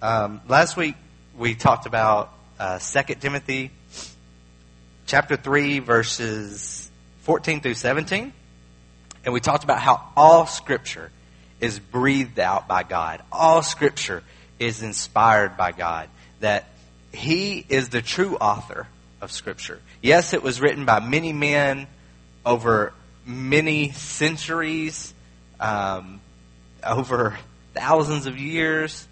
Um, last week we talked about uh, 2 Timothy chapter 3, verses 14 through 17. And we talked about how all Scripture is breathed out by God. All Scripture is inspired by God. That He is the true author of Scripture. Yes, it was written by many men over many centuries, um, over thousands of years,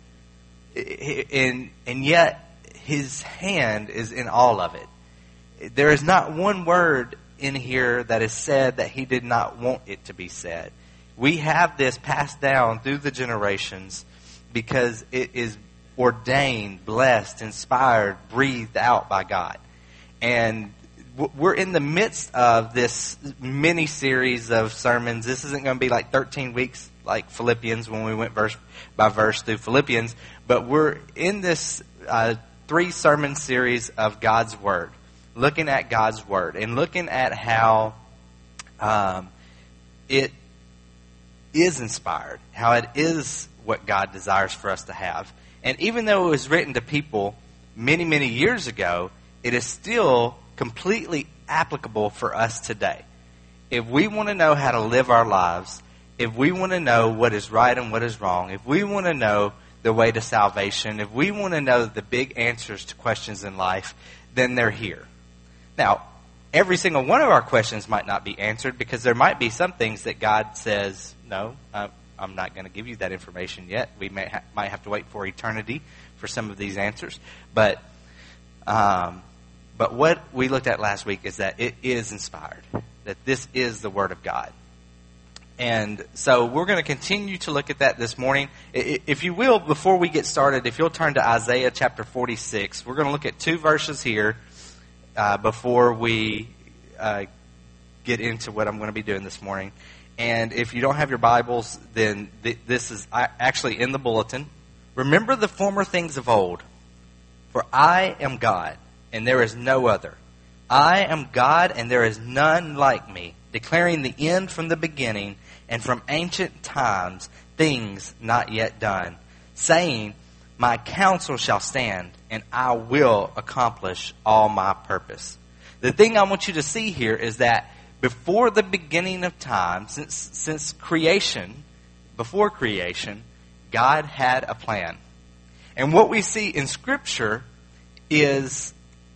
and, and yet His hand is in all of it. There is not one word in here that is said that He did not want it to be said. We have this passed down through the generations because it is ordained, blessed, inspired, breathed out by God. And we're in the midst of this mini series of sermons. This isn't going to be like 13 weeks like Philippians when we went verse by verse through Philippians, but we're in this uh, three sermon series of God's Word, looking at God's Word and looking at how um, it is inspired, how it is what God desires for us to have. And even though it was written to people many, many years ago, it is still completely applicable for us today. If we want to know how to live our lives, if we want to know what is right and what is wrong, if we want to know the way to salvation, if we want to know the big answers to questions in life, then they're here. Now, every single one of our questions might not be answered because there might be some things that God says, no, I'm not going to give you that information yet. We may ha- might have to wait for eternity for some of these answers. But, um, but what we looked at last week is that it is inspired, that this is the Word of God. And so we're going to continue to look at that this morning. If you will, before we get started, if you'll turn to Isaiah chapter 46, we're going to look at two verses here uh, before we uh, get into what I'm going to be doing this morning. And if you don't have your Bibles, then th- this is actually in the bulletin. Remember the former things of old, for I am God, and there is no other. I am God, and there is none like me, declaring the end from the beginning and from ancient times things not yet done, saying, My counsel shall stand, and I will accomplish all my purpose. The thing I want you to see here is that before the beginning of time, since, since creation, before creation, God had a plan. And what we see in Scripture is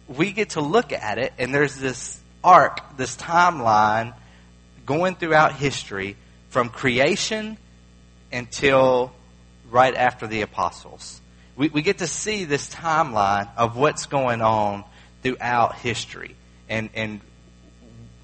we get to look at it, and there's this arc, this timeline going throughout history from creation until right after the apostles. We, we get to see this timeline of what's going on throughout history and, and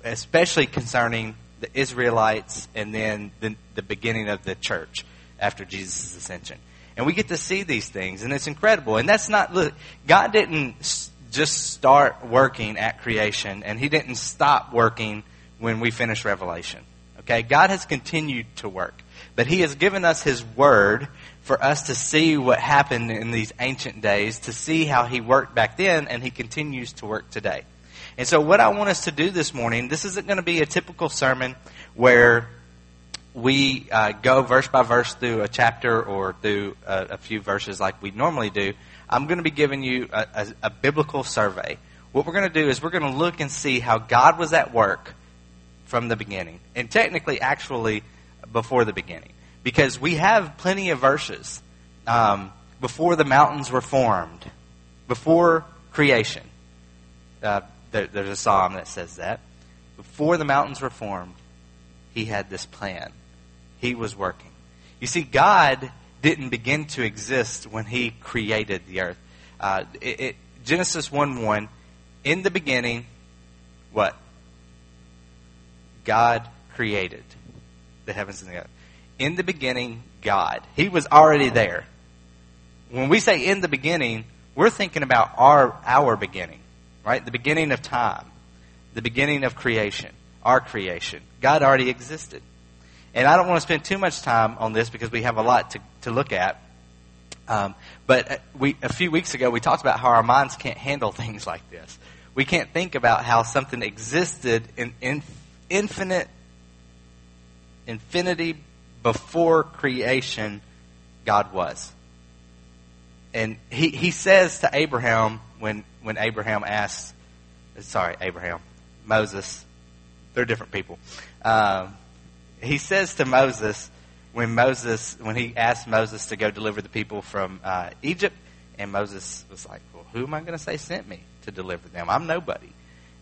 especially concerning the Israelites and then the, the beginning of the church after Jesus' ascension. And we get to see these things, and it's incredible. And that's not, look, God didn't just start working at creation, and He didn't stop working when we finish Revelation. Okay? God has continued to work. But He has given us His Word for us to see what happened in these ancient days, to see how He worked back then, and He continues to work today. And so, what I want us to do this morning, this isn't going to be a typical sermon where we uh, go verse by verse through a chapter or through a, a, few verses like we normally do. I'm going to be giving you a, a, a biblical survey. What we're going to do is we're going to look and see how God was at work from the beginning. And technically, actually, before the beginning. Because we have plenty of verses um, before the mountains were formed, before creation. Uh, there, there's a psalm that says that. Before the mountains were formed, he had this plan. He was working. You see, God didn't begin to exist when he created the earth. Uh, it, it, Genesis 1 1, in the beginning, what? God created the heavens and the earth. In the beginning, God. He was already there. When we say in the beginning, we're thinking about our, our beginning, right? The beginning of time, the beginning of creation, our creation. God already existed. And I don't want to spend too much time on this because we have a lot to, to look at. Um, but uh, we, a few weeks ago, we talked about how our minds can't handle things like this. We can't think about how something existed in, in infinite infinity before creation God was. and he, he says to Abraham when, when Abraham asks, sorry, Abraham, Moses, they're different people. Um, he says to Moses, when Moses, when he asked Moses to go deliver the people from uh, Egypt, and Moses was like, well, who am I going to say sent me to deliver them? I'm nobody.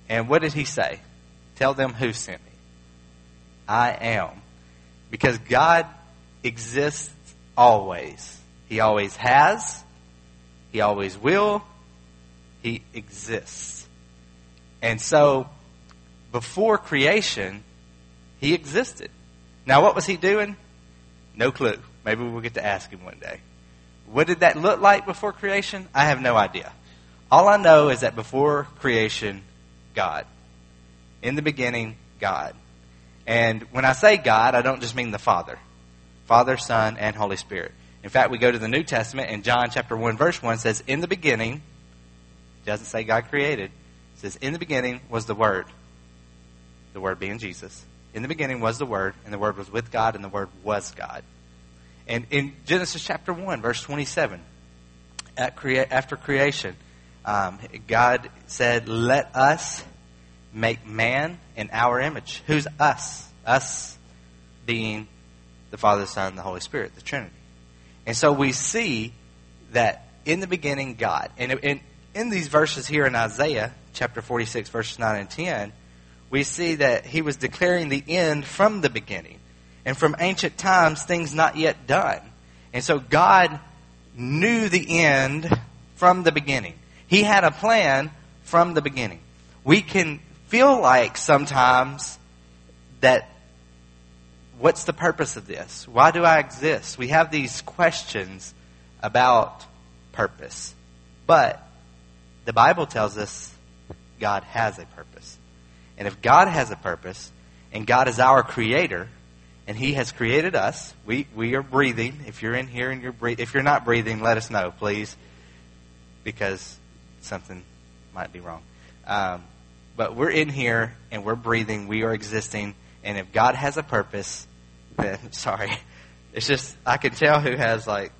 And what did he say? Tell them who sent me. I am. Because God exists always. He always has. He always will. He exists. And so, before creation, he existed. Now, what was he doing? No clue. Maybe we'll get to ask him one day. What did that look like before creation? I have no idea. All I know is that before creation, God. In the beginning, God. And when I say God, I don't just mean the Father. Father, Son, and Holy Spirit. In fact, we go to the New Testament and John chapter 1 verse 1 says, In the beginning, doesn't say God created, it says, In the beginning was the Word. The Word being Jesus. In the beginning was the Word, and the Word was with God, and the Word was God. And in Genesis chapter 1, verse 27, crea- after creation, um, God said, Let us make man in our image. Who's us? Us being the Father, the Son, and the Holy Spirit, the Trinity. And so we see that in the beginning, God. And in, in these verses here in Isaiah, chapter 46, verses 9 and 10, we see that he was declaring the end from the beginning. And from ancient times, things not yet done. And so God knew the end from the beginning. He had a plan from the beginning. We can feel like sometimes that what's the purpose of this? Why do I exist? We have these questions about purpose. But the Bible tells us God has a purpose. And if God has a purpose, and God is our creator, and He has created us, we, we are breathing. If you're in here and you're breathing, if you're not breathing, let us know, please, because something might be wrong. Um, but we're in here and we're breathing, we are existing, and if God has a purpose, then sorry. It's just I can tell who has like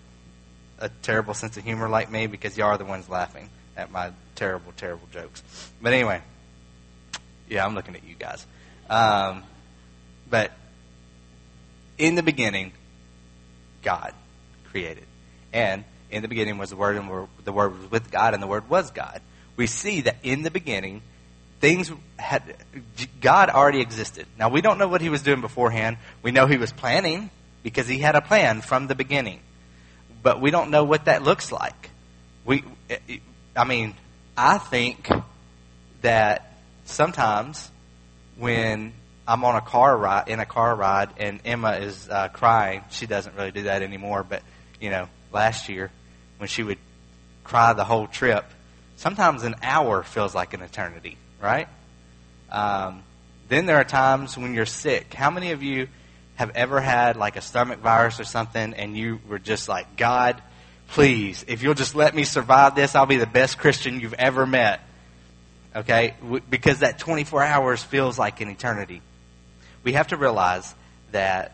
a terrible sense of humor like me because y'all are the ones laughing at my terrible, terrible jokes. But anyway, yeah, I'm looking at you guys. Um, but in the beginning, God created, and in the beginning was the Word, and the Word was with God, and the Word was God. We see that in the beginning, things had God already existed. Now we don't know what He was doing beforehand. We know He was planning because He had a plan from the beginning, but we don't know what that looks like. We, I mean, I think that sometimes when I'm on a car ride in a car ride and Emma is uh, crying, she doesn't really do that anymore. But you know, last year when she would cry the whole trip, sometimes an hour feels like an eternity, right? Um, then there are times when you're sick. How many of you have ever had like a stomach virus or something and you were just like, God, please, if you'll just let me survive this, I'll be the best Christian you've ever met. Okay? Because that 24 hours feels like an eternity. We have to realize that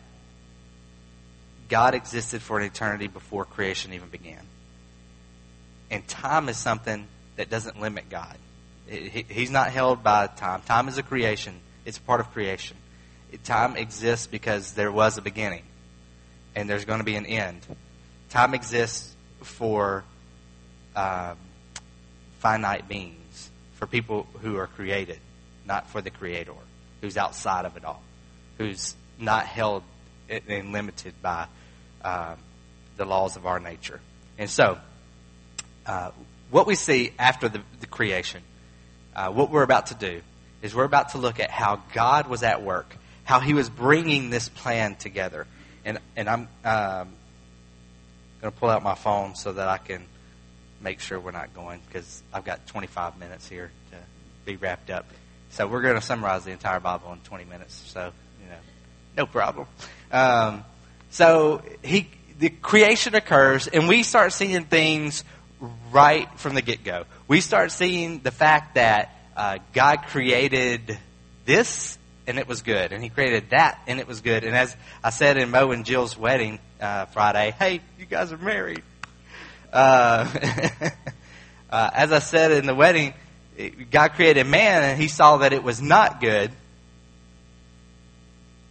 God existed for an eternity before creation even began. And time is something that doesn't limit God. He's not held by time. Time is a creation. It's part of creation. Time exists because there was a beginning, and there's going to be an end. Time exists for um, finite beings, for people who are created, not for the Creator, who's outside of it all, who's not held and limited by um, the laws of our nature. And so, uh, what we see after the, the creation, uh, what we're about to do, is we're about to look at how God was at work, how He was bringing this plan together. And, and I'm um, going to pull out my phone so that I can make sure we're not going because I've got 25 minutes here to be wrapped up. So we're going to summarize the entire Bible in 20 minutes. So, you know, no problem. Um, so he, the creation occurs, and we start seeing things right from the get go. We start seeing the fact that uh, God created this and it was good, and He created that and it was good. And as I said in Mo and Jill's wedding uh, Friday, hey, you guys are married. uh, uh, as I said in the wedding, God created man and he saw that it was not good.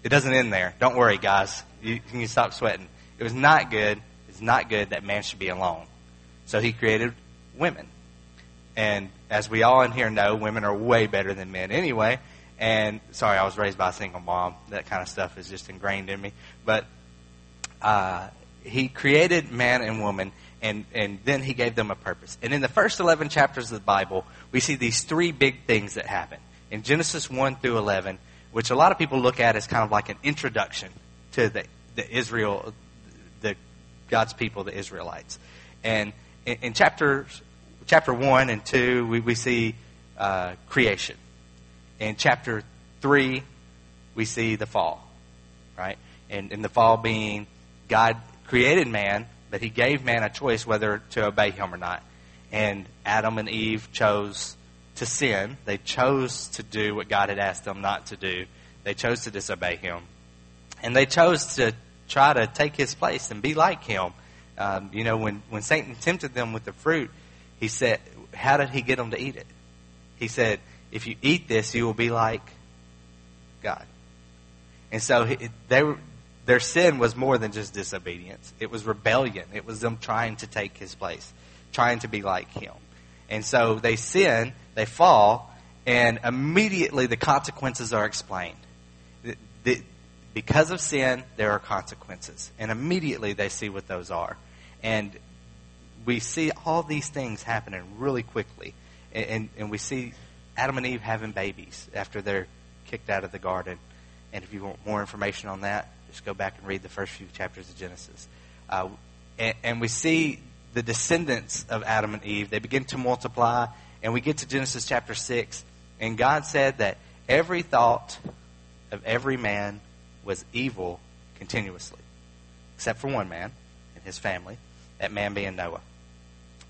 It doesn't end there. Don't worry, guys. You, you can stop sweating. It was not good. It's not good that man should be alone. So he created women. And as we all in here know, women are way better than men anyway. And sorry, I was raised by a single mom. That kind of stuff is just ingrained in me. But uh, he created man and woman, and, and then he gave them a purpose. And in the first 11 chapters of the Bible, we see these three big things that happen. In Genesis 1 through 11, which a lot of people look at as kind of like an introduction to the, the Israel, the God's people, the Israelites. And in, in chapters, chapter 1 and 2, we, we see uh, creation. In chapter 3, we see the fall, right? And, and the fall being God created man, but he gave man a choice whether to obey him or not. And Adam and Eve chose to sin. They chose to do what God had asked them not to do. They chose to disobey him. And they chose to try to take his place and be like him. Um, you know, when, when Satan tempted them with the fruit, he said, How did he get them to eat it? He said, If you eat this, you will be like God. And so they their sin was more than just disobedience. It was rebellion. It was them trying to take his place, trying to be like him. And so they sin, they fall, and immediately the consequences are explained. The, the, because of sin, there are consequences. And immediately they see what those are. And we see all these things happening really quickly. And, and, and we see Adam and Eve having babies after they're kicked out of the garden. And if you want more information on that, just go back and read the first few chapters of Genesis. Uh, and, and we see the descendants of Adam and Eve. They begin to multiply, and we get to Genesis chapter 6, and God said that every thought of every man was evil continuously, except for one man and his family, that man being Noah.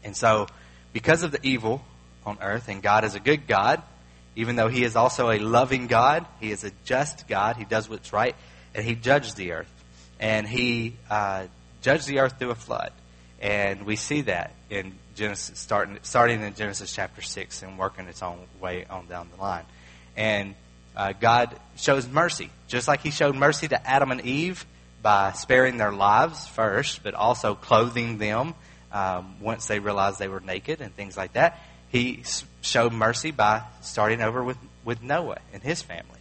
And so, because of the evil on earth, and God is a good God, even though He is also a loving God, He is a just God, He does what's right, and he judged the earth. And he uh, judged the earth through a flood. And we see that in Genesis, starting, starting in Genesis chapter 6 and working its own way on down the line. And uh, God shows mercy, just like he showed mercy to Adam and Eve by sparing their lives first, but also clothing them um, once they realized they were naked and things like that. He showed mercy by starting over with, with Noah and his family.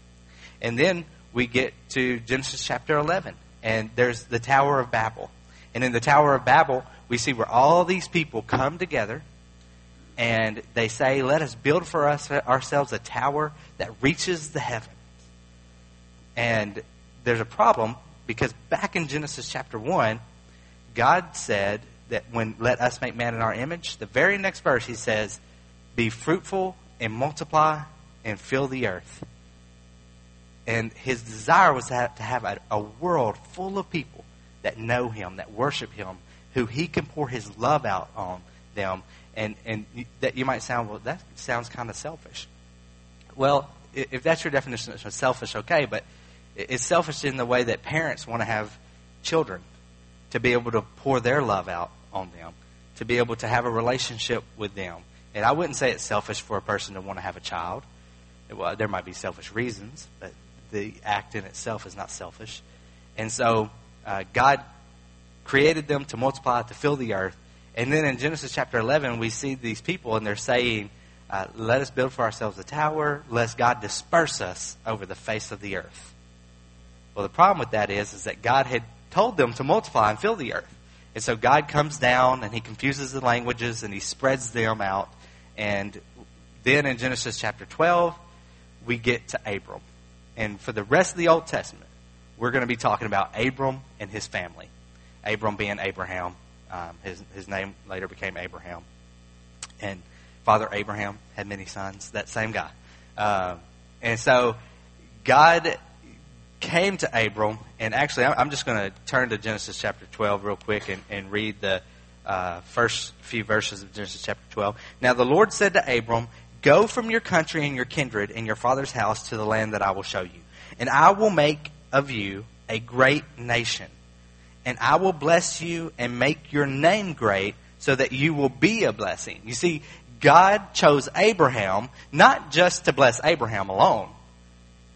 And then we get to Genesis chapter 11, and there's the Tower of Babel. And in the Tower of Babel, we see where all these people come together and they say, Let us build for us ourselves a tower that reaches the heavens. And there's a problem because back in Genesis chapter 1, God said that when let us make man in our image, the very next verse he says, Be fruitful and multiply and fill the earth. And his desire was to have a, a world full of people that know him, that worship him, who he can pour his love out on them. And, and that you might sound, well, that sounds kind of selfish. Well, if that's your definition of selfish, okay, but it's selfish in the way that parents want to have children to be able to pour their love out on them, to be able to have a relationship with them. And I wouldn't say it's selfish for a person to want to have a child. Well, there might be selfish reasons, but the act in itself is not selfish. And so uh, God created them to multiply, to fill the earth. And then in Genesis chapter 11, we see these people, and they're saying, uh, Let us build for ourselves a tower, lest God disperse us over the face of the earth. Well, the problem with that is, is that God had told them to multiply and fill the earth. And so God comes down and he confuses the languages and he spreads them out. And then in Genesis chapter 12, we get to Abram. And for the rest of the Old Testament, we're going to be talking about Abram and his family. Abram being Abraham. Um, his, his name later became Abraham. And Father Abraham had many sons, that same guy. Uh, and so God came to Abram, and actually, I'm just going to turn to Genesis chapter 12 real quick and, and read the uh, first few verses of Genesis chapter 12. Now, the Lord said to Abram, Go from your country and your kindred and your father's house to the land that I will show you. And I will make of you a great nation. And I will bless you and make your name great so that you will be a blessing. You see, God chose Abraham not just to bless Abraham alone.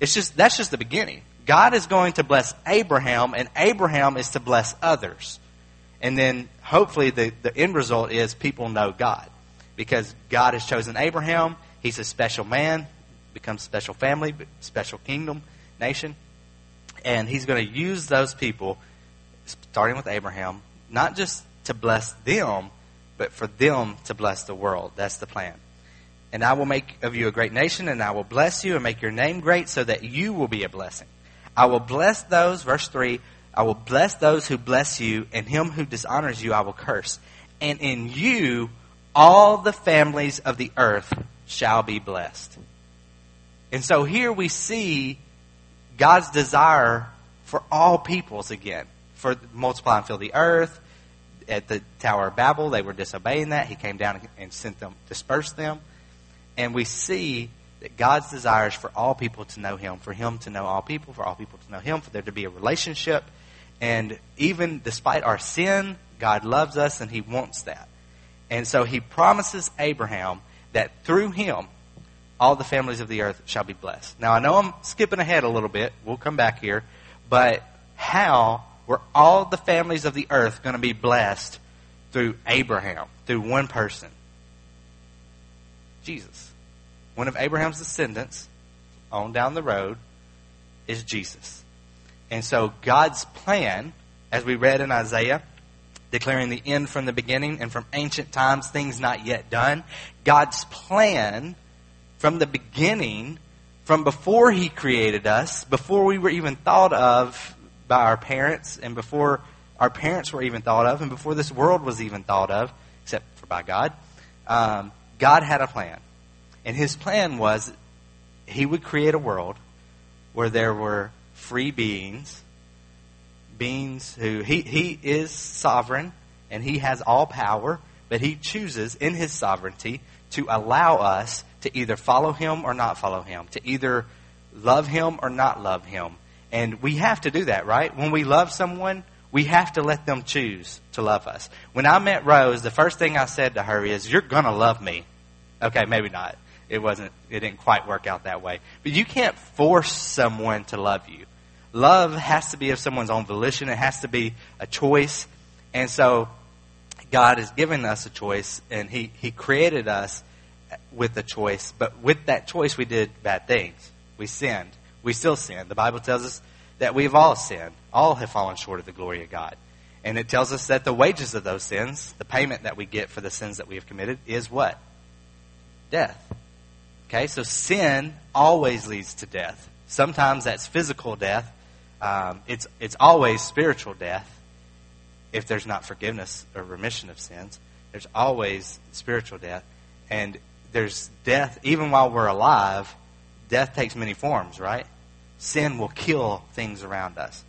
It's just, that's just the beginning. God is going to bless Abraham and Abraham is to bless others. And then hopefully the, the end result is people know God. Because God has chosen Abraham. He's a special man, becomes special family, special kingdom, nation. And he's going to use those people, starting with Abraham, not just to bless them, but for them to bless the world. That's the plan. And I will make of you a great nation, and I will bless you and make your name great so that you will be a blessing. I will bless those, verse 3, I will bless those who bless you, and him who dishonors you I will curse. And in you all the families of the earth shall be blessed. And so here we see God's desire for all peoples again, for multiply and fill the earth. At the Tower of Babel, they were disobeying that. He came down and sent them, dispersed them. And we see that God's desire is for all people to know Him, for Him to know all people, for all people to know Him, for there to be a relationship. And even despite our sin, God loves us and He wants that. And so He promises Abraham that through him, all the families of the earth shall be blessed. Now, I know I'm skipping ahead a little bit. We'll come back here. But how were all the families of the earth going to be blessed through Abraham, through one person? Jesus. One of Abraham's descendants on down the road is Jesus. And so God's plan, as we read in Isaiah, declaring the end from the beginning and from ancient times, things not yet done. God's plan from the beginning, from before He created us, before we were even thought of by our parents, and before our parents were even thought of, and before this world was even thought of, except for by God, um, God had a plan. And His plan was He would create a world where there were free beings beings who he, he is sovereign and he has all power, but he chooses in his sovereignty to allow us to either follow him or not follow him, to either love him or not love him. And we have to do that, right? When we love someone, we have to let them choose to love us. When I met Rose, the first thing I said to her is, You're going to love me. Okay, maybe not. It wasn't, it didn't quite work out that way. But you can't force someone to love you love has to be of someone's own volition. It has to be a choice. And so God has given us a choice, and He, he created us with a choice. But with that choice, we did bad things. We sinned. We still sin. The Bible tells us that we've all sinned. All have fallen short of the glory of God. And it tells us that the wages of those sins, the payment that we get for the sins that we have committed, is what? Death. Okay, so sin always leads to death. Sometimes that's physical death, um, it's, it's always spiritual death if there's not forgiveness or remission of sins. There's always spiritual death. And there's death, even while we're alive, death takes many forms, right? Sin will kill things around us.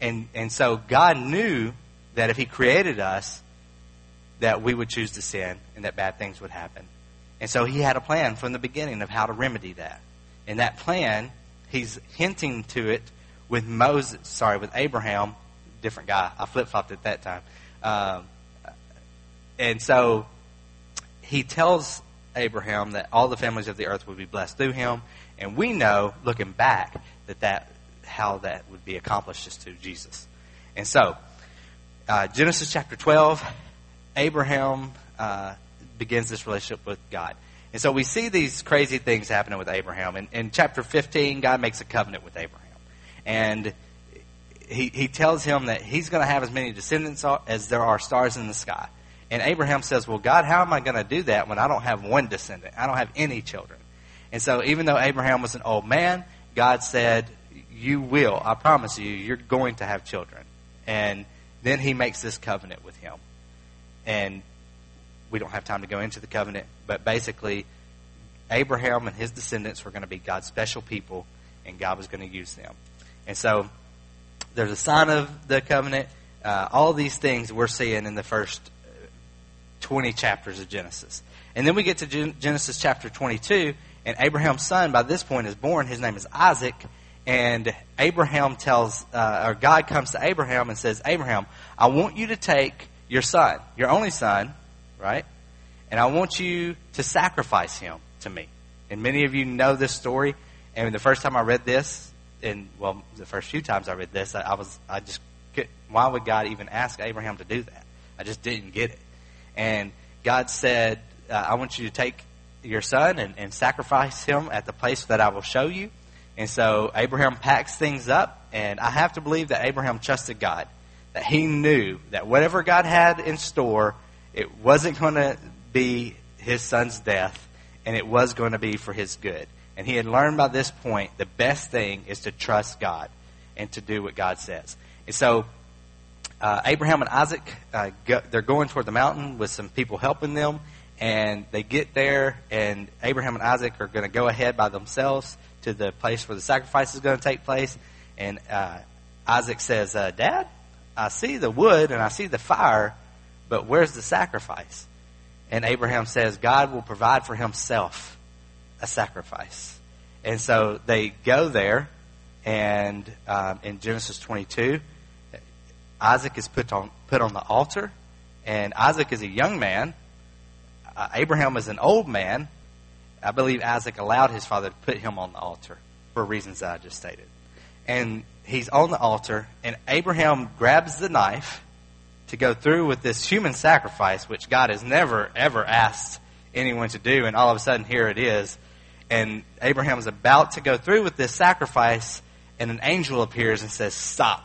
And, and so God knew that if He created us, that we would choose to sin and that bad things would happen. And so He had a plan from the beginning of how to remedy that. And that plan, He's hinting to it with Moses, sorry, with Abraham, different guy. I flip flopped at that time. Um, and so he tells Abraham that all the families of the earth would be blessed through him. And we know, looking back, that, that how that would be accomplished is through Jesus. And so, uh, Genesis chapter 12, Abraham uh, begins this relationship with God. And so we see these crazy things happening with Abraham. In, in chapter 15, God makes a covenant with Abraham and he, he tells him that he's going to have as many descendants as there are stars in the sky. And Abraham says, Well, God, how am I going to do that when I don't have one descendant? I don't have any children. And so, even though Abraham was an old man, God said, You will, I promise you, you're going to have children. And then he makes this covenant with him. And we don't have time to go into the covenant, but basically, Abraham and his descendants were going to be God's special people, and God was going to use them. And so there's a sign of the covenant. Uh, all these things we're seeing in the first uh, 20 chapters of Genesis. And then we get to Genesis chapter 22, and Abraham's son by this point is born. His name is Isaac. And Abraham tells, uh, or God comes to Abraham and says, Abraham, I want you to take your son, your only son, right? And I want you to sacrifice him to me. And many of you know this story. And the first time I read this, and well, the first few times I read this, I, I was, I just, could, why would God even ask Abraham to do that? I just didn't get it. And God said, uh, I want you to take your son and, and sacrifice him at the place that I will show you. And so Abraham packs things up, and I have to believe that Abraham trusted God, that he knew that whatever God had in store, it wasn't going to be his son's death, and it was going to be for his good. And he had learned by this point the best thing is to trust God and to do what God says. And so uh, Abraham and Isaac, uh, go, they're going toward the mountain with some people helping them, and they get there, and Abraham and Isaac are going to go ahead by themselves to the place where the sacrifice is going to take place. And uh, Isaac says, uh, Dad, I see the wood and I see the fire, but where's the sacrifice? And Abraham says, God will provide for himself a sacrifice. And so they go there, and um, in Genesis 22, Isaac is put on, put on the altar, and Isaac is a young man. Uh, Abraham is an old man. I believe Isaac allowed his father to put him on the altar for reasons that I just stated. And he's on the altar, and Abraham grabs the knife to go through with this human sacrifice, which God has never, ever asked anyone to do, and all of a sudden here it is. And Abraham is about to go through with this sacrifice, and an angel appears and says, Stop.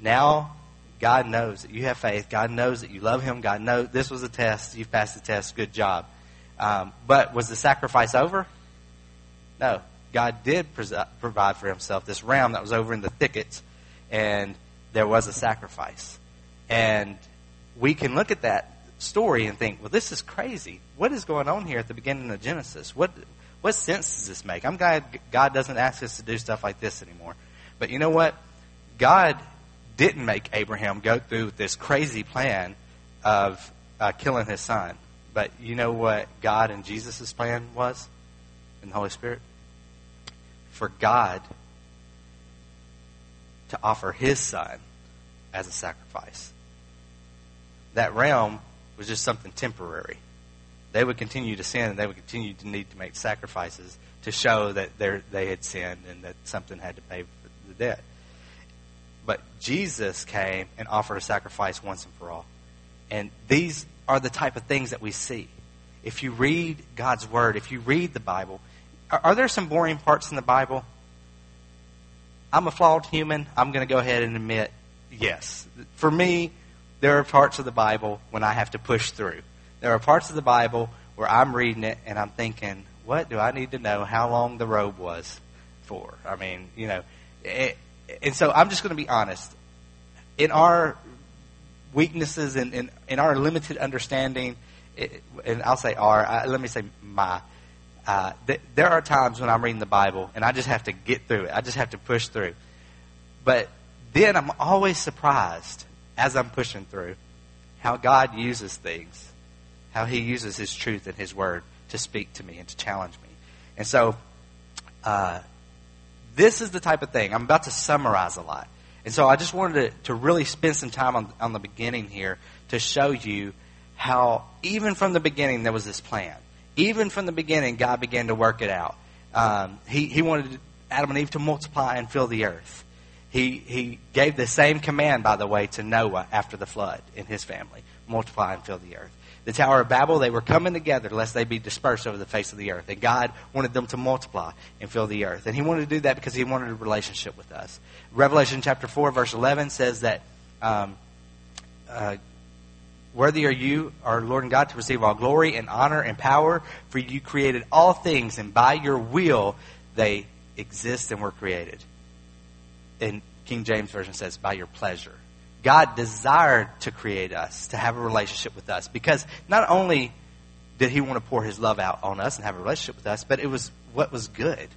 Now, God knows that you have faith. God knows that you love Him. God knows this was a test. You've passed the test. Good job. Um, but was the sacrifice over? No. God did provide for Himself this ram that was over in the thickets, and there was a sacrifice. And we can look at that story and think, well, this is crazy. What is going on here at the beginning of Genesis? What what sense does this make? I'm glad God doesn't ask us to do stuff like this anymore. But you know what? God didn't make Abraham go through this crazy plan of uh, killing his son. But you know what God and Jesus' plan was in the Holy Spirit? For God to offer his son as a sacrifice. That realm was just something temporary. They would continue to sin and they would continue to need to make sacrifices to show that they had sinned and that something had to pay for the debt. But Jesus came and offered a sacrifice once and for all. And these are the type of things that we see. If you read God's Word, if you read the Bible, are, are there some boring parts in the Bible? I'm a flawed human. I'm going to go ahead and admit, yes. For me, there are parts of the Bible when I have to push through. There are parts of the Bible where I'm reading it and I'm thinking, what do I need to know how long the robe was for? I mean, you know, it, and so I'm just going to be honest. In our weaknesses and in, in, our limited understanding, it, and I'll say our, I, let me say my, uh, th- there are times when I'm reading the Bible and I just have to get through it. I just have to push through. But then I'm always surprised as I'm pushing through how God uses things, how He uses His truth and His Word to speak to me and to challenge me. And so, uh, this is the type of thing. I'm about to summarize a lot. And so I just wanted to, to really spend some time on, on the beginning here to show you how, even from the beginning, there was this plan. Even from the beginning, God began to work it out. Um, he, he wanted Adam and Eve to multiply and fill the earth. He, he gave the same command, by the way, to Noah after the flood in his family multiply and fill the earth the Tower of Babel, they were coming together lest they be dispersed over the face of the earth. And God wanted them to multiply and fill the earth. And He wanted to do that because He wanted a relationship with us. Revelation chapter 4, verse 11 says that, um, uh, Worthy are you, our Lord and God, to receive all glory and honor and power, for you created all things, and by your will they exist and were created. And King James Version says, by your pleasure. God desired to create us, to have a relationship with us, because not only did He want to pour His love out on us and have a relationship with us, but it was what was good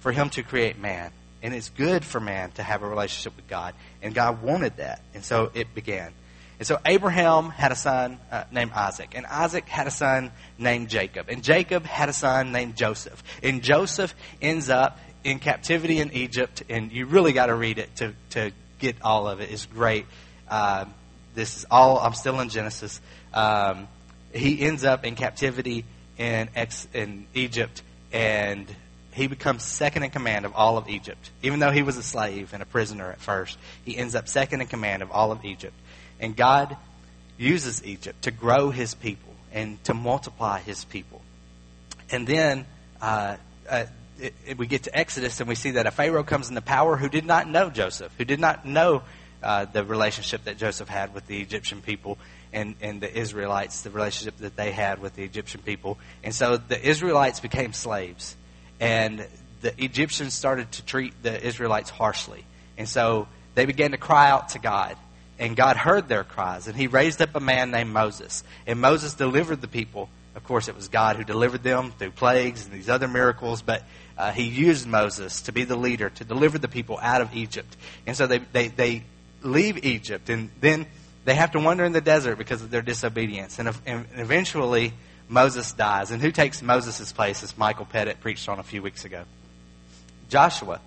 for Him to create man. And it's good for man to have a relationship with God. And God wanted that. And so it began. And so Abraham had a son uh, named Isaac. And Isaac had a son named Jacob. And Jacob had a son named Joseph. And Joseph ends up in captivity in Egypt. And you really got to read it to, to get all of it. It's great. Uh, this is all, I'm still in Genesis. Um, he ends up in captivity in, ex, in Egypt, and he becomes second in command of all of Egypt. Even though he was a slave and a prisoner at first, he ends up second in command of all of Egypt. And God uses Egypt to grow his people and to multiply his people. And then uh, uh, it, it, we get to Exodus and we see that a Pharaoh comes into power who did not know Joseph, who did not know uh, the relationship that Joseph had with the Egyptian people and, and the Israelites, the relationship that they had with the Egyptian people. And so the Israelites became slaves. And the Egyptians started to treat the Israelites harshly. And so they began to cry out to God. And God heard their cries. And he raised up a man named Moses. And Moses delivered the people. Of course, it was God who delivered them through plagues and these other miracles. But uh, he used Moses to be the leader, to deliver the people out of Egypt. And so they, they, they leave Egypt. And then they have to wander in the desert because of their disobedience. And, and eventually, Moses dies. And who takes Moses' place, as Michael Pettit preached on a few weeks ago? Joshua.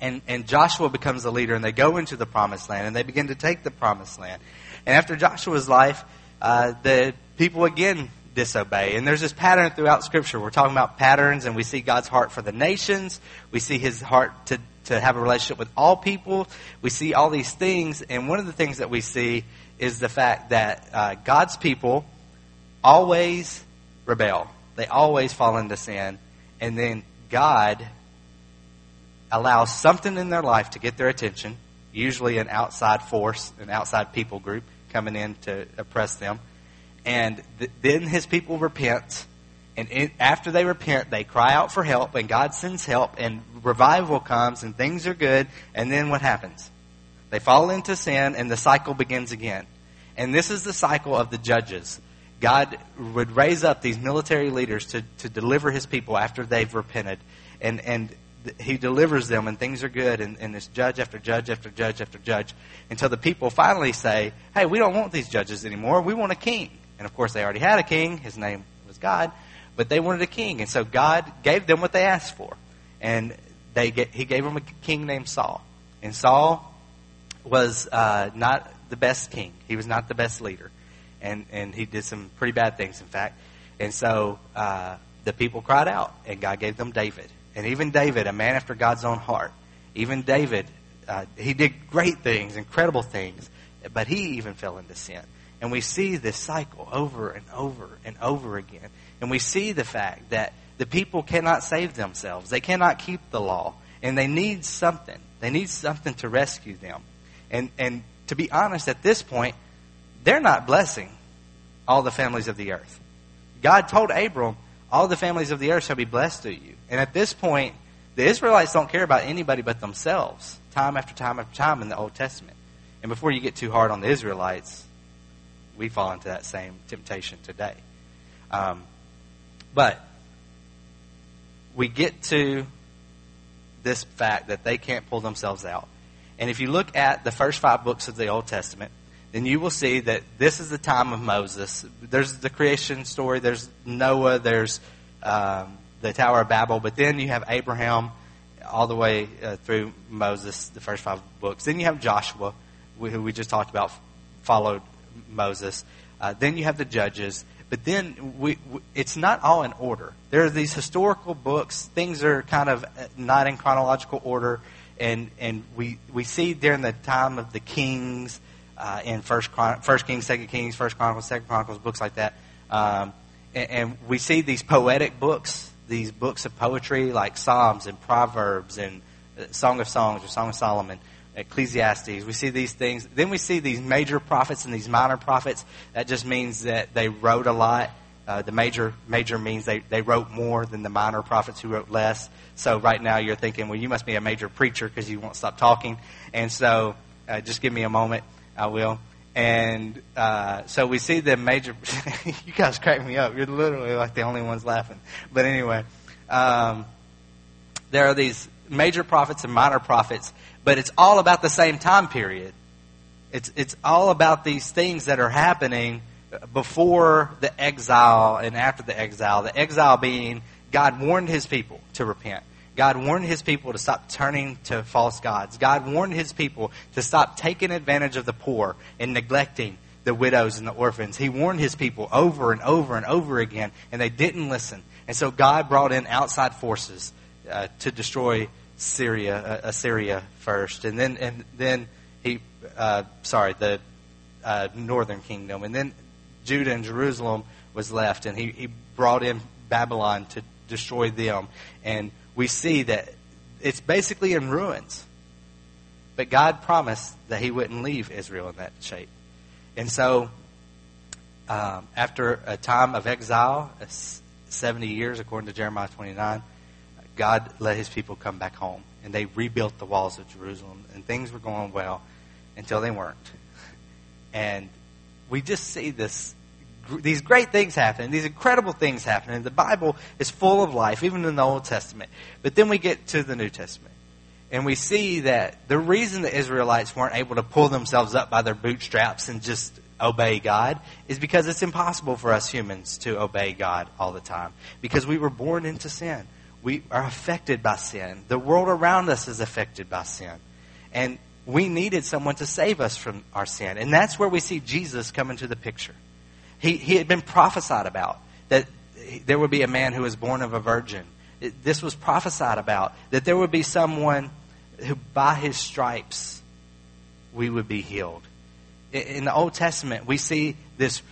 And, and Joshua becomes the leader, and they go into the promised land, and they begin to take the promised land. And after Joshua's life, uh, the people again disobey. And there's this pattern throughout Scripture. We're talking about patterns, and we see God's heart for the nations. We see His heart to, to have a relationship with all people. We see all these things, and one of the things that we see is the fact that uh, God's people always rebel. They always fall into sin, and then God allows something in their life to get their attention, usually an outside force, an outside people group coming in to oppress them. And th- then his people repent. And it, after they repent, they cry out for help, and God sends help, and revival comes, and things are good. And then what happens? They fall into sin, and the cycle begins again. And this is the cycle of the judges. God would raise up these military leaders to, to deliver his people after they've repented. And, and he delivers them, and things are good, and, and it's judge after judge after judge after judge until the people finally say, Hey, we don't want these judges anymore. We want a king. And of course, they already had a king. His name was God, but they wanted a king. And so God gave them what they asked for. And they get, he gave them a king named Saul. And Saul was uh, not the best king, he was not the best leader. And, and he did some pretty bad things, in fact. And so uh, the people cried out, and God gave them David. And even David, a man after God's own heart, even David, uh, he did great things, incredible things, but he even fell into sin. And we see this cycle over and over and over again. And we see the fact that the people cannot save themselves. They cannot keep the law. And they need something. They need something to rescue them. And, and to be honest, at this point, they're not blessing all the families of the earth. God told Abram, all the families of the earth shall be blessed through you. And at this point, the Israelites don't care about anybody but themselves, time after time after time in the Old Testament. And before you get too hard on the Israelites, we fall into that same temptation today. Um, but we get to this fact that they can't pull themselves out. And if you look at the first five books of the Old Testament, then you will see that this is the time of Moses. There's the creation story, there's Noah, there's um, the Tower of Babel, but then you have Abraham all the way uh, through Moses, the first five books. Then you have Joshua, who we just talked about, followed Moses. Uh, then you have the judges. But then we, we, it's not all in order. There are these historical books. Things are kind of uh, not in chronological order. And, and we, we see during the time of the kings uh, in First, Chron- First Kings, Second Kings, First Chronicles, Second Chronicles, books like that. Um, and, and we see these poetic books, these books of poetry like Psalms and Proverbs and uh, Song of Songs or Song of Solomon. Ecclesiastes. We see these things. Then we see these major prophets and these minor prophets. That just means that they wrote a lot. Uh, the major major means they, they wrote more than the minor prophets who wrote less. So right now you're thinking, well, you must be a major preacher because you won't stop talking. And so uh, just give me a moment. I will. And uh, so we see the major. you guys crack me up. You're literally like the only ones laughing. But anyway, um, there are these major prophets and minor prophets but it's all about the same time period. It's, it's all about these things that are happening before the exile and after the exile. The exile being God warned his people to repent. God warned his people to stop turning to false gods. God warned his people to stop taking advantage of the poor and neglecting the widows and the orphans. He warned his people over and over and over again, and they didn't listen. And so God brought in outside forces uh, to destroy Syria, uh, Assyria first, and then and then he, uh, sorry, the uh, northern kingdom, and then Judah and Jerusalem was left, and he, he brought in Babylon to destroy them, and we see that it's basically in ruins. But God promised that He wouldn't leave Israel in that shape. And so, um, after a time of exile, 70 years, according to Jeremiah 29, God let His people come back home. And they rebuilt the walls of Jerusalem. And things were going well until they weren't. And we just see this these great things happen, these incredible things happen. And the Bible is full of life, even in the Old Testament. But then we get to the New Testament. And we see that the reason the Israelites weren't able to pull themselves up by their bootstraps and just obey God is because it's impossible for us humans to obey God all the time. Because we were born into sin. We are affected by sin. The world around us is affected by sin. And we needed someone to save us from our sin. And that's where we see Jesus come into the picture. He, he had been prophesied about that there would be a man who was born of a virgin. This was prophesied about that there would be someone who, by his stripes, we would be healed. In the Old Testament, we see this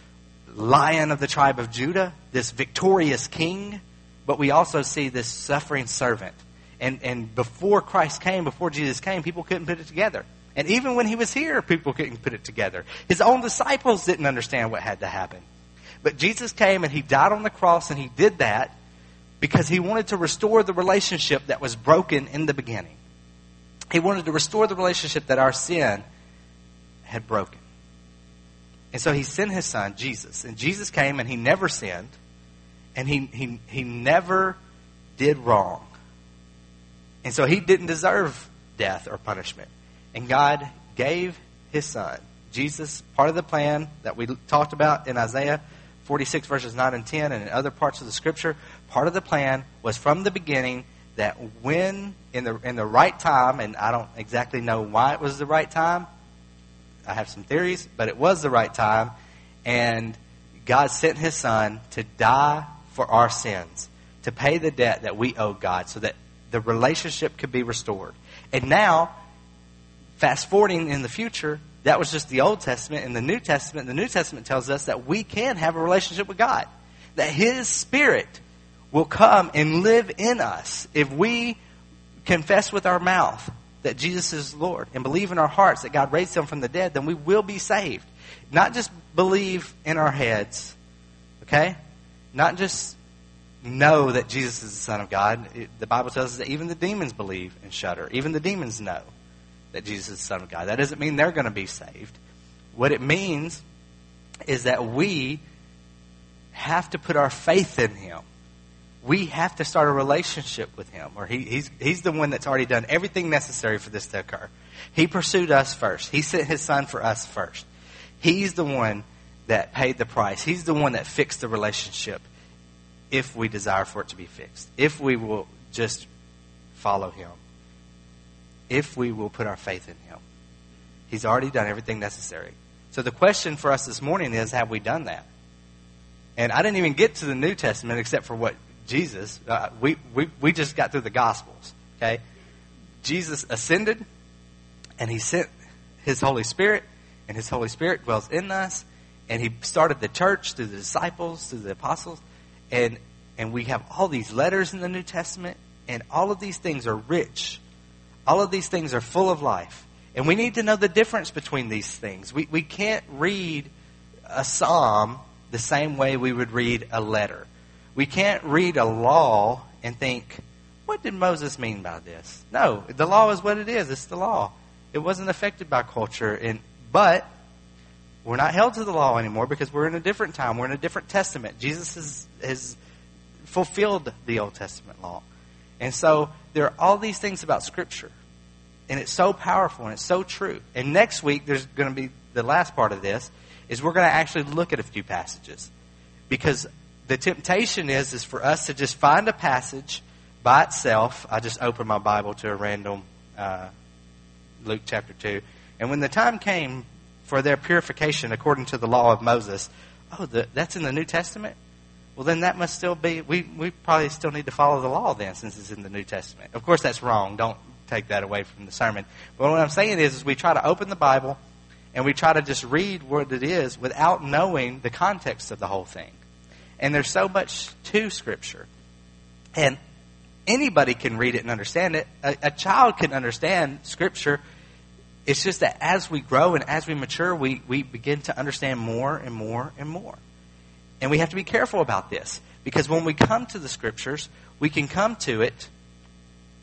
lion of the tribe of Judah, this victorious king, but we also see this suffering servant. And, and before Christ came, before Jesus came, people couldn't put it together. And even when he was here, people couldn't put it together. His own disciples didn't understand what had to happen. But Jesus came and he died on the cross and he did that because he wanted to restore the relationship that was broken in the beginning. He wanted to restore the relationship that our sin had broken. And so he sent his son, Jesus. And Jesus came and he never sinned. And he, he, he never did wrong. And so he didn't deserve death or punishment. And God gave his son. Jesus, part of the plan that we talked about in Isaiah 46 verses 9 and 10 and in other parts of the scripture, part of the plan was from the beginning that when in the in the right time, and I don't exactly know why it was the right time. I have some theories, but it was the right time, and God sent His Son to die for our sins, to pay the debt that we owe God, so that the relationship could be restored. And now Fast forwarding in the future, that was just the Old Testament. In the New Testament, the New Testament tells us that we can have a relationship with God. That His Spirit will come and live in us if we confess with our mouth that Jesus is Lord and believe in our hearts that God raised Him from the dead, then we will be saved. Not just believe in our heads, okay? Not just know that Jesus is the Son of God. the Bible tells us that even the demons believe and shudder. Even the demons know that Jesus is the Son of God. That doesn't mean they're going to be saved. What it means is that we have to put our faith in Him. We have to start a relationship with Him, or he, he's, he's the one that's already done everything necessary for this to occur. He pursued us first. He sent His Son for us first. He's the one that paid the price. He's the one that fixed the relationship if we desire for it to be fixed, if we will just follow Him if we will put our faith in Him. He's already done everything necessary. So the question for us this morning is have we done that? And I didn't even get to the New Testament except for what Jesus, uh, we, we, we just got through the Gospels, okay? Jesus ascended and He sent His Holy Spirit, and His Holy Spirit dwells in us, and He started the church through the disciples, through the apostles, and, and we have all these letters in the New Testament, and all of these things are rich all of these things are full of life. And we need to know the difference between these things. We, we can't read a psalm the same way we would read a letter. We can't read a law and think, what did Moses mean by this? No, the law is what it is. It's the law. It wasn't affected by culture. And, but we're not held to the law anymore because we're in a different time. We're in a different testament. Jesus has, has fulfilled the Old Testament law. And so there are all these things about Scripture. And it's so powerful and it's so true. And next week, there's going to be the last part of this, is we're going to actually look at a few passages. Because the temptation is, is for us to just find a passage, by itself. I just opened my Bible to a random uh, Luke chapter 2. And when the time came for their purification according to the law of Moses, oh, the, that's in the New Testament? Well, then that must still be, we, we probably still need to follow the law then since it's in the New Testament. Of course, that's wrong. Don't take that away from the sermon. But what I'm saying is, is we try to open the Bible and we try to just read what it is without knowing the context of the whole thing. And there's so much to Scripture. And anybody can read it and understand it. A, a, child can understand Scripture. It's just that as we grow and as we mature, we, we begin to understand more and more and more. And we have to be careful about this because when we come to the Scriptures, we can come to it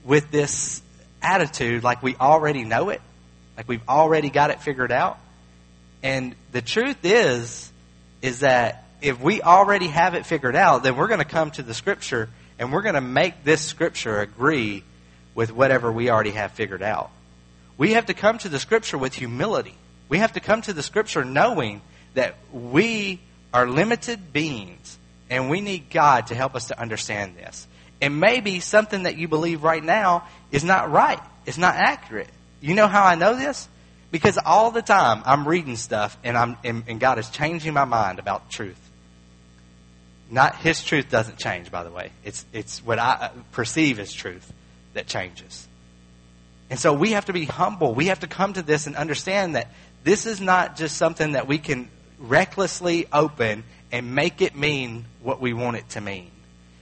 with this attitude like we already know it, like we've already got it figured out. And the truth is, is that if we already have it figured out, then we're going to come to the Scripture and we're going to make this Scripture agree with whatever we already have figured out. We have to come to the Scripture with humility. We have to come to the Scripture knowing that we are limited beings and we need God to help us to understand this. And maybe something that you believe right now is not right. It's not accurate. You know how I know this? Because all the time I'm reading stuff and I'm and, and God is changing my mind about truth. Not his truth doesn't change, by the way. It's it's what I perceive as truth that changes. And so we have to be humble. We have to come to this and understand that this is not just something that we can recklessly open and make it mean what we want it to mean.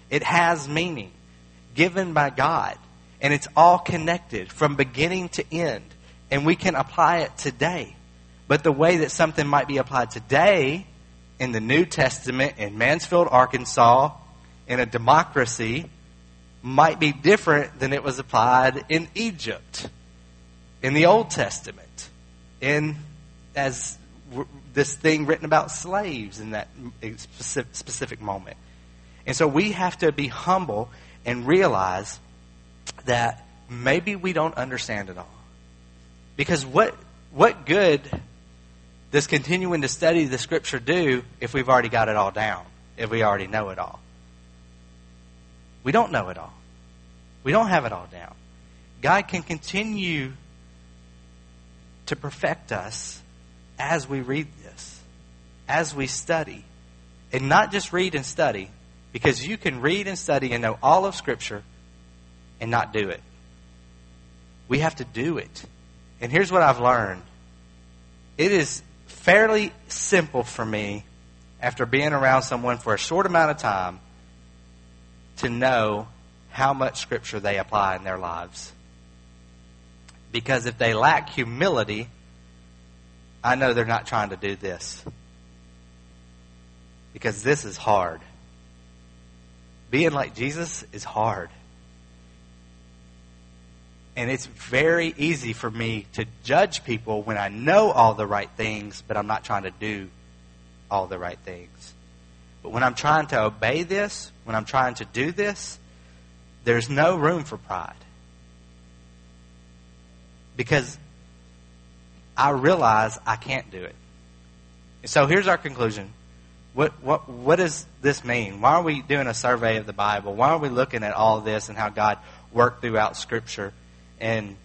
It has meaning given by God. And it's all connected from beginning to end. And we can apply it today. But the way that something might be applied today in the New Testament in Mansfield, Arkansas, in a democracy, might be different than it was applied in Egypt, in the Old Testament, in as this thing written about slaves in that specific moment. And so we have to be humble and realize that maybe we don't understand it all. Because what, what good does continuing to study the Scripture do if we've already got it all down, if we already know it all? We don't know it all. We don't have it all down. God can continue to perfect us as we read this, as we study. And not just read and study, because you can read and study and know all of Scripture and not do it. We have to do it. And here's what I've learned it is fairly simple for me, after being around someone for a short amount of time, to know how much Scripture they apply in their lives. Because if they lack humility, I know they're not trying to do this. Because this is hard. Being like Jesus is hard. And it's very easy for me to judge people when I know all the right things, but I'm not trying to do all the right things. But when I'm trying to obey this, when I'm trying to do this, there's no room for pride. Because I realize I can't do it. So here's our conclusion. What, what, what does this mean? Why are we doing a survey of the Bible? Why are we looking at all this and how God worked throughout Scripture? And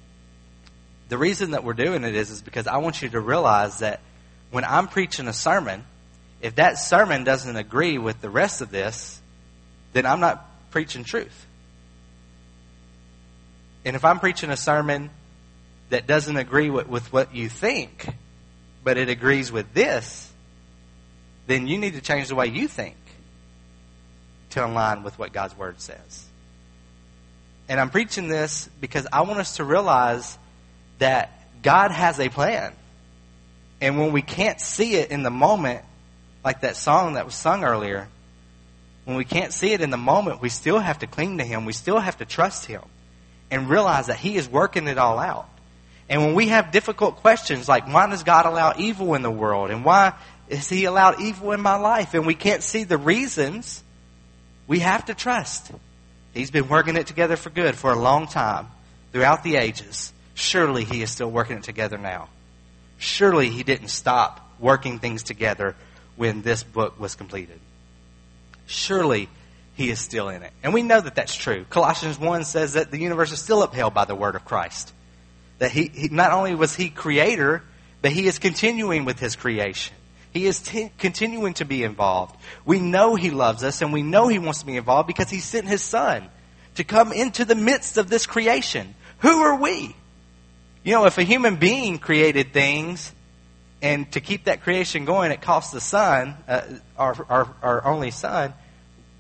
the reason that we're doing it is, is because I want you to realize that when I'm preaching a sermon, if that sermon doesn't agree with the rest of this, then I'm not preaching truth. And if I'm preaching a sermon that doesn't agree with, with what you think, but it agrees with this, then you need to change the way you think to align with what God's Word says. And I'm preaching this because I want us to realize that God has a plan. And when we can't see it in the moment, like that song that was sung earlier, when we can't see it in the moment, we still have to cling to Him. We still have to trust Him and realize that He is working it all out. And when we have difficult questions like, why does God allow evil in the world? And why is He allowed evil in my life? And we can't see the reasons, we have to trust He's been working it together for good for a long time throughout the ages. Surely He is still working it together now. Surely He didn't stop working things together when this book was completed. Surely he is still in it. And we know that that's true. Colossians 1 says that the universe is still upheld by the word of Christ. That he, he not only was he creator, but he is continuing with his creation. He is t- continuing to be involved. We know he loves us and we know he wants to be involved because he sent his son to come into the midst of this creation. Who are we? You know, if a human being created things and to keep that creation going, it costs the son, uh, our, our, our only son,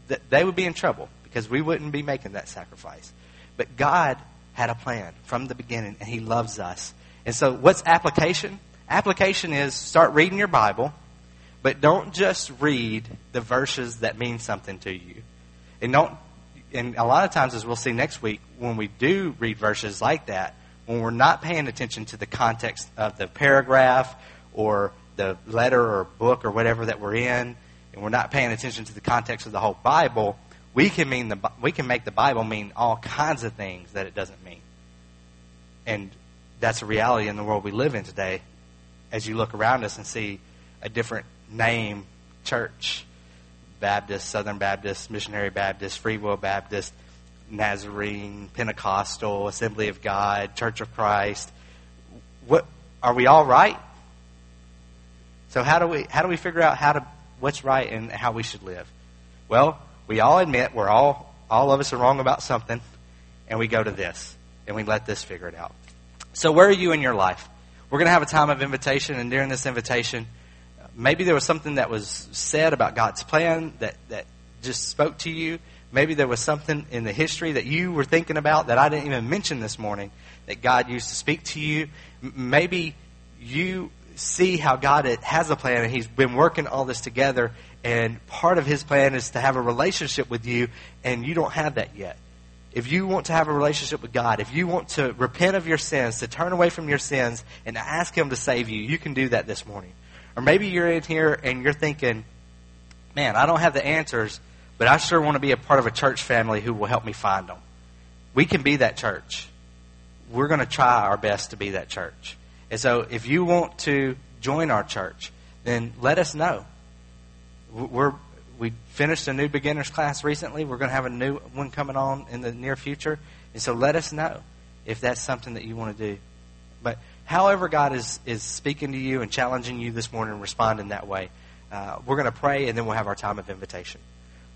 that they would be in trouble because we wouldn't be making that sacrifice. But God had a plan from the beginning, and He loves us. And so, what's application? Application is start reading your Bible, but don't just read the verses that mean something to you. And don't and a lot of times as we'll see next week, when we do read verses like that, when we're not paying attention to the context of the paragraph or the letter or book or whatever that we're in, and we're not paying attention to the context of the whole Bible, we can mean the we can make the Bible mean all kinds of things that it doesn't mean. And that's a reality in the world we live in today. As you look around us and see a different name church, Baptist, Southern Baptist, Missionary Baptist, Free Will Baptist, Nazarene, Pentecostal, Assembly of God, Church of Christ. What are we all right? So how do we how do we figure out how to what's right and how we should live? Well, we all admit we're all all of us are wrong about something, and we go to this and we let this figure it out. So where are you in your life? We're going to have a time of invitation, and during this invitation, maybe there was something that was said about God's plan that that just spoke to you. Maybe there was something in the history that you were thinking about that I didn't even mention this morning that God used to speak to you. Maybe you see how God has a plan and He's been working all this together. And part of His plan is to have a relationship with you, and you don't have that yet. If you want to have a relationship with God, if you want to repent of your sins, to turn away from your sins, and to ask Him to save you, you can do that this morning. Or maybe you're in here and you're thinking, man, I don't have the answers, but I sure want to be a part of a church family who will help me find them. We can be that church. We're going to try our best to be that church. And so if you want to join our church, then let us know. We're, we finished a new beginners class recently. We're going to have a new one coming on in the near future. And so let us know if that's something that you want to do. But however God is, is speaking to you and challenging you this morning, respond in that way. Uh, we're going to pray and then we'll have our time of invitation.